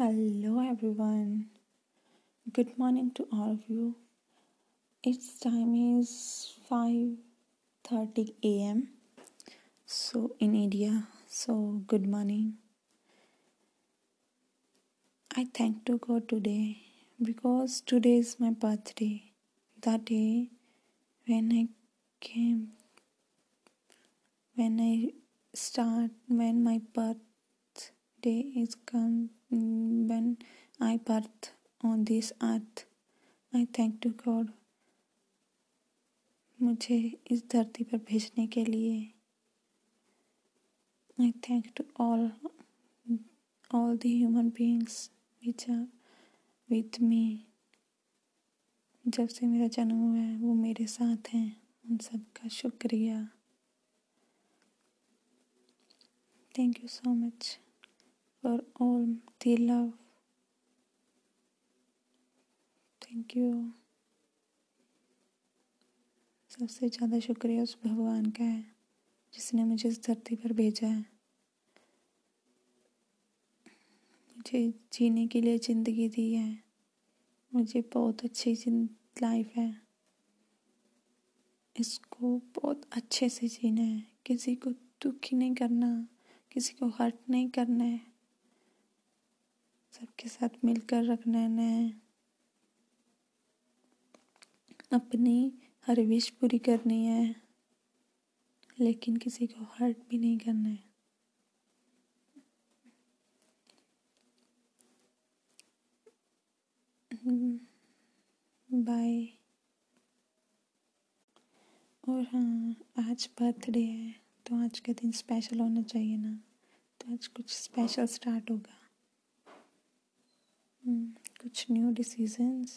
Hello everyone. Good morning to all of you. Its time is 5:30 a.m. So in India. So good morning. I thank to God today because today is my birthday. That day when I came when I start when my birthday is come when I birth on this earth. I thank to God. मुझे इस धरती पर भेजने के लिए। I thank to all all the human beings which are with me जब से मेरा जन्म हुआ है, वो मेरे साथ हैं। उन सब का शुक्रिया। Thank you so much for all the love thank you सबसे ज़्यादा शुक्रिया उस भगवान का है, जिसने मुझे इस धरती पर भेजा है। मुझे जीने के लिए ज़िंदगी दी है। मुझे बहुत अच्छी लाइफ है। इसको बहुत अच्छे से जीना है। किसी को दुखी नहीं करना, किसी को हर्ट नहीं करना है। सबके साथ मिलकर रखना है अपनी हर विश पूरी करनी है, लेकिन किसी को हर्ट भी नहीं करना है। बाय और हाँ आज बर्थडे है तो आज का दिन स्पेशल होना चाहिए ना। तो आज कुछ स्पेशल स्टार्ट होगा। कुछ न्यू डिसीजंस